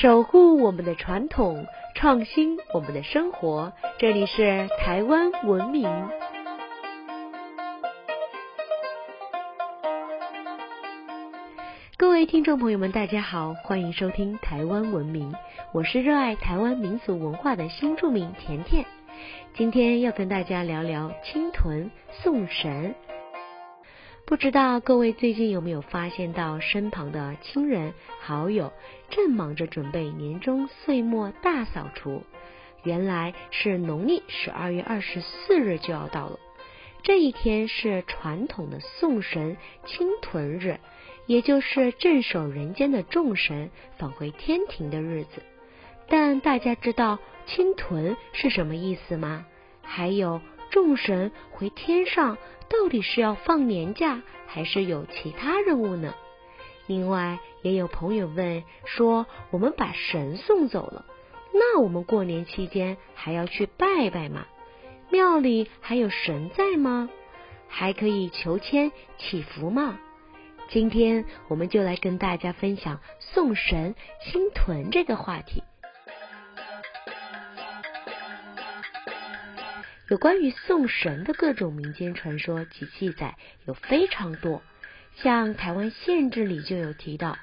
守护我们的传统，创新我们的生活。这里是台湾文明。各位听众朋友们，大家好，欢迎收听台湾文明。我是热爱台湾民俗文化的新住民甜甜。今天要跟大家聊聊青屯送神。不知道各位最近有没有发现到身旁的亲人好友正忙着准备年终岁末大扫除？原来是农历十二月二十四日就要到了，这一天是传统的送神清屯日，也就是镇守人间的众神返回天庭的日子。但大家知道清屯是什么意思吗？还有众神回天上。到底是要放年假，还是有其他任务呢？另外，也有朋友问说，我们把神送走了，那我们过年期间还要去拜拜吗？庙里还有神在吗？还可以求签祈福吗？今天我们就来跟大家分享送神清屯这个话题。有关于送神的各种民间传说及记载有非常多，像台湾县志里就有提到，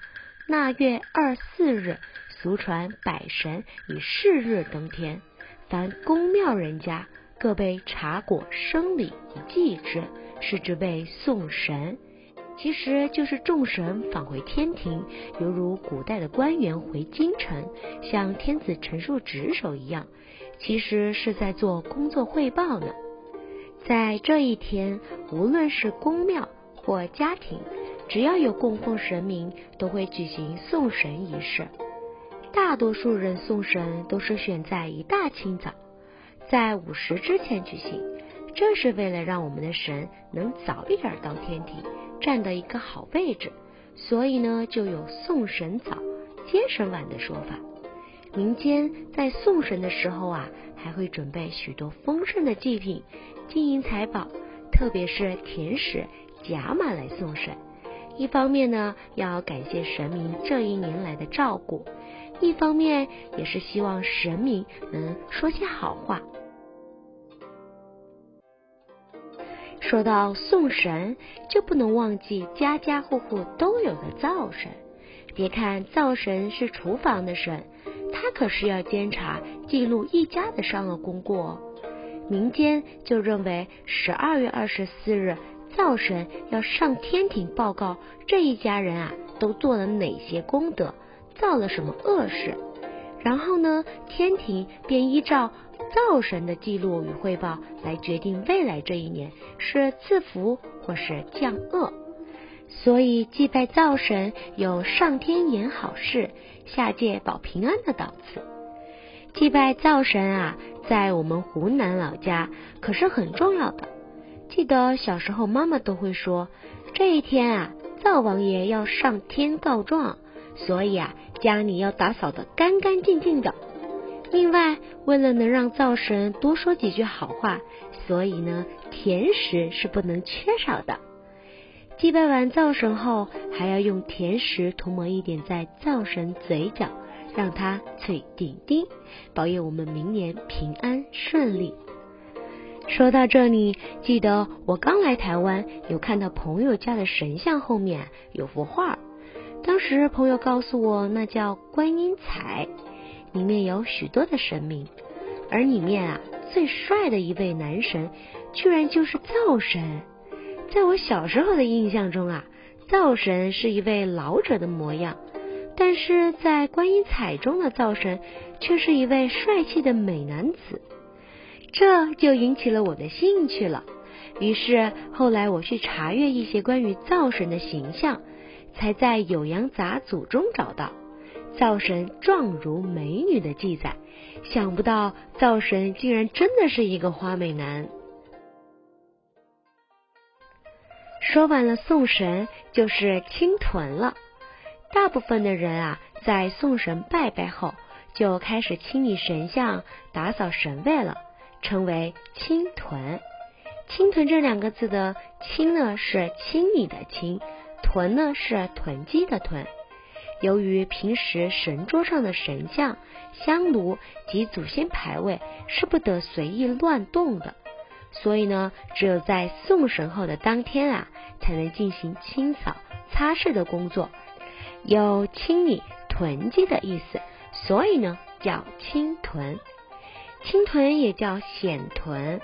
腊月二四日，俗传百神以是日登天，凡宫庙人家各备茶果生礼以祭之，是之谓送神。其实就是众神返回天庭，犹如古代的官员回京城，向天子陈述职守一样。其实是在做工作汇报呢。在这一天，无论是公庙或家庭，只要有供奉神明，都会举行送神仪式。大多数人送神都是选在一大清早，在午时之前举行，这是为了让我们的神能早一点到天庭，站到一个好位置。所以呢，就有送神早、接神晚的说法。民间在送神的时候啊，还会准备许多丰盛的祭品、金银财宝，特别是甜食夹满来送神。一方面呢，要感谢神明这一年来的照顾；一方面也是希望神明能说些好话。说到送神，就不能忘记家家户户都有个灶神。别看灶神是厨房的神。他可是要监察记录一家的善恶功过，民间就认为十二月二十四日灶神要上天庭报告这一家人啊都做了哪些功德，造了什么恶事，然后呢天庭便依照灶神的记录与汇报来决定未来这一年是赐福或是降恶。所以祭拜灶神有上天言好事、下界保平安的档次。祭拜灶神啊，在我们湖南老家可是很重要的。记得小时候妈妈都会说，这一天啊，灶王爷要上天告状，所以啊，家里要打扫的干干净净的。另外，为了能让灶神多说几句好话，所以呢，甜食是不能缺少的。祭拜完灶神后，还要用甜食涂抹一点在灶神嘴角，让他脆丁丁，保佑我们明年平安顺利。说到这里，记得我刚来台湾，有看到朋友家的神像后面有幅画，当时朋友告诉我，那叫观音彩，里面有许多的神明，而里面啊最帅的一位男神，居然就是灶神。在我小时候的印象中啊，灶神是一位老者的模样，但是在观音彩中的灶神却是一位帅气的美男子，这就引起了我的兴趣了。于是后来我去查阅一些关于灶神的形象，才在《酉阳杂俎》中找到灶神状如美女的记载。想不到灶神竟然真的是一个花美男。说完了送神，就是清屯了。大部分的人啊，在送神拜拜后，就开始清理神像、打扫神位了，称为清屯。清屯这两个字的“清”呢，是清理的“清”；屯呢，是囤积的“囤”。由于平时神桌上的神像、香炉及祖先牌位是不得随意乱动的，所以呢，只有在送神后的当天啊，才能进行清扫、擦拭的工作，有清理囤积的意思，所以呢，叫清囤。清囤也叫显囤，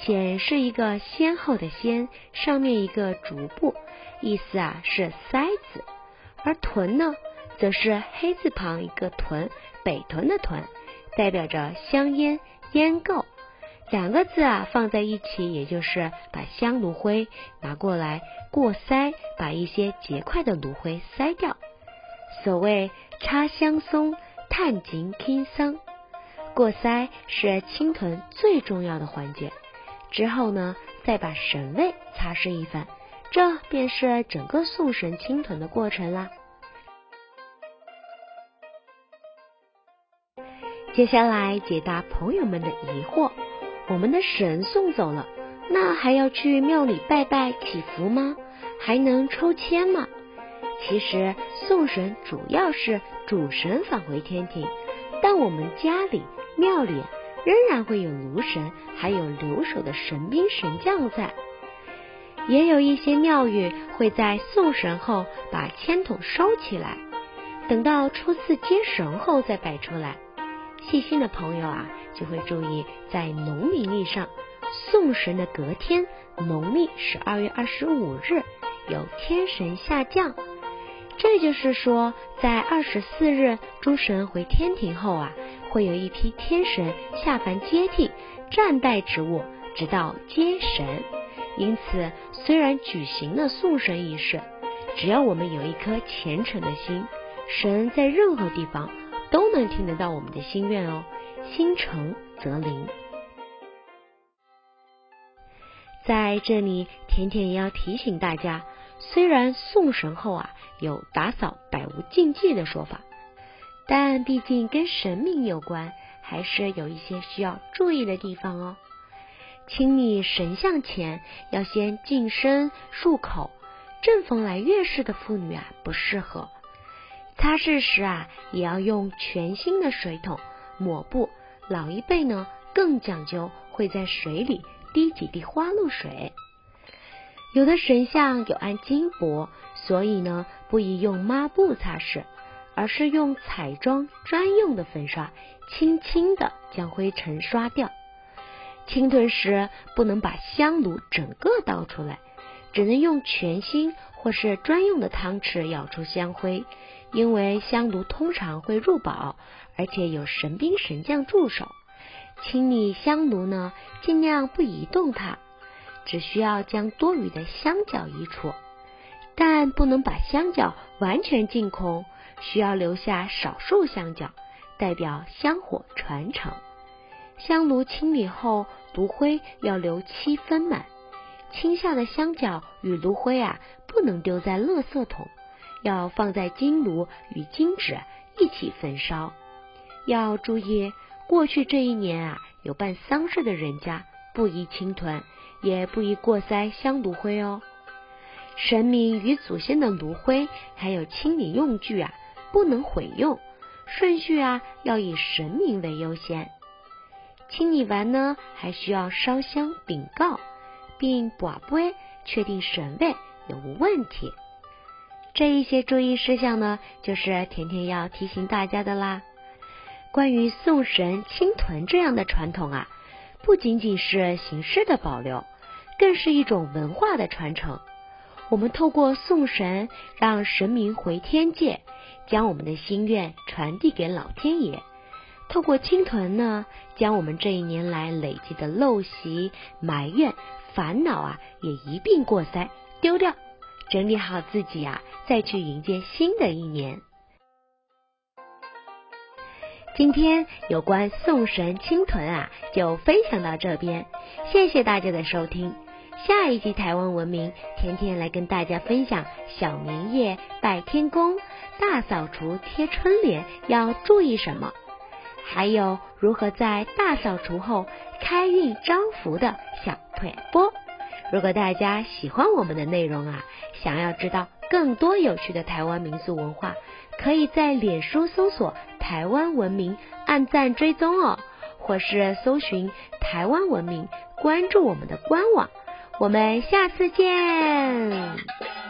显是一个先后的先，上面一个竹部，意思啊是塞子；而囤呢，则是黑字旁一个屯，北屯的屯，代表着香烟、烟垢。两个字啊放在一起，也就是把香炉灰拿过来过筛，把一些结块的炉灰筛掉。所谓插香松，探井听桑。过筛是清屯最重要的环节，之后呢，再把神位擦拭一番，这便是整个送神清屯的过程啦。接下来解答朋友们的疑惑：我们的神送走了，那还要去庙里拜拜祈福吗？还能抽签吗？其实送神主要是主神返回天庭，但我们家里。庙里仍然会有炉神，还有留守的神兵神将在。也有一些庙宇会在送神后把签筒收起来，等到初次接神后再摆出来。细心的朋友啊，就会注意在农历历上，送神的隔天，农历十二月二十五日有天神下降。这就是说，在二十四日诸神回天庭后啊。会有一批天神下凡接替，暂代职务，直到接神。因此，虽然举行了送神仪式，只要我们有一颗虔诚的心，神在任何地方都能听得到我们的心愿哦。心诚则灵。在这里，甜甜也要提醒大家，虽然送神后啊有打扫百无禁忌的说法。但毕竟跟神明有关，还是有一些需要注意的地方哦。清理神像前要先净身漱口，正逢来月事的妇女啊不适合。擦拭时啊也要用全新的水桶、抹布。老一辈呢更讲究，会在水里滴几滴花露水。有的神像有按金箔，所以呢不宜用抹布擦拭。而是用彩妆专用的粉刷，轻轻的将灰尘刷掉。清吞时不能把香炉整个倒出来，只能用全新或是专用的汤匙舀出香灰。因为香炉通常会入宝，而且有神兵神将驻守。清理香炉呢，尽量不移动它，只需要将多余的香角移除，但不能把香角完全净空。需要留下少数香角，代表香火传承。香炉清理后，炉灰要留七分满。清下的香角与炉灰啊，不能丢在垃圾桶，要放在金炉与金纸一起焚烧。要注意，过去这一年啊，有办丧事的人家不宜清囤，也不宜过塞香炉灰哦。神明与祖先的炉灰还有清理用具啊。不能毁用，顺序啊要以神明为优先。清理完呢，还需要烧香禀告，并把杯确定神位有无问题。这一些注意事项呢，就是甜甜要提醒大家的啦。关于送神清屯这样的传统啊，不仅仅是形式的保留，更是一种文化的传承。我们透过送神，让神明回天界。将我们的心愿传递给老天爷，透过青屯呢，将我们这一年来累积的陋习、埋怨、烦恼啊，也一并过筛丢掉，整理好自己啊，再去迎接新的一年。今天有关送神青屯啊，就分享到这边，谢谢大家的收听。下一集台湾文明，甜甜来跟大家分享小年夜拜天公。大扫除贴春联要注意什么？还有如何在大扫除后开运招福的小波？如果大家喜欢我们的内容啊，想要知道更多有趣的台湾民俗文化，可以在脸书搜索“台湾文明”，按赞追踪哦，或是搜寻“台湾文明”，关注我们的官网。我们下次见。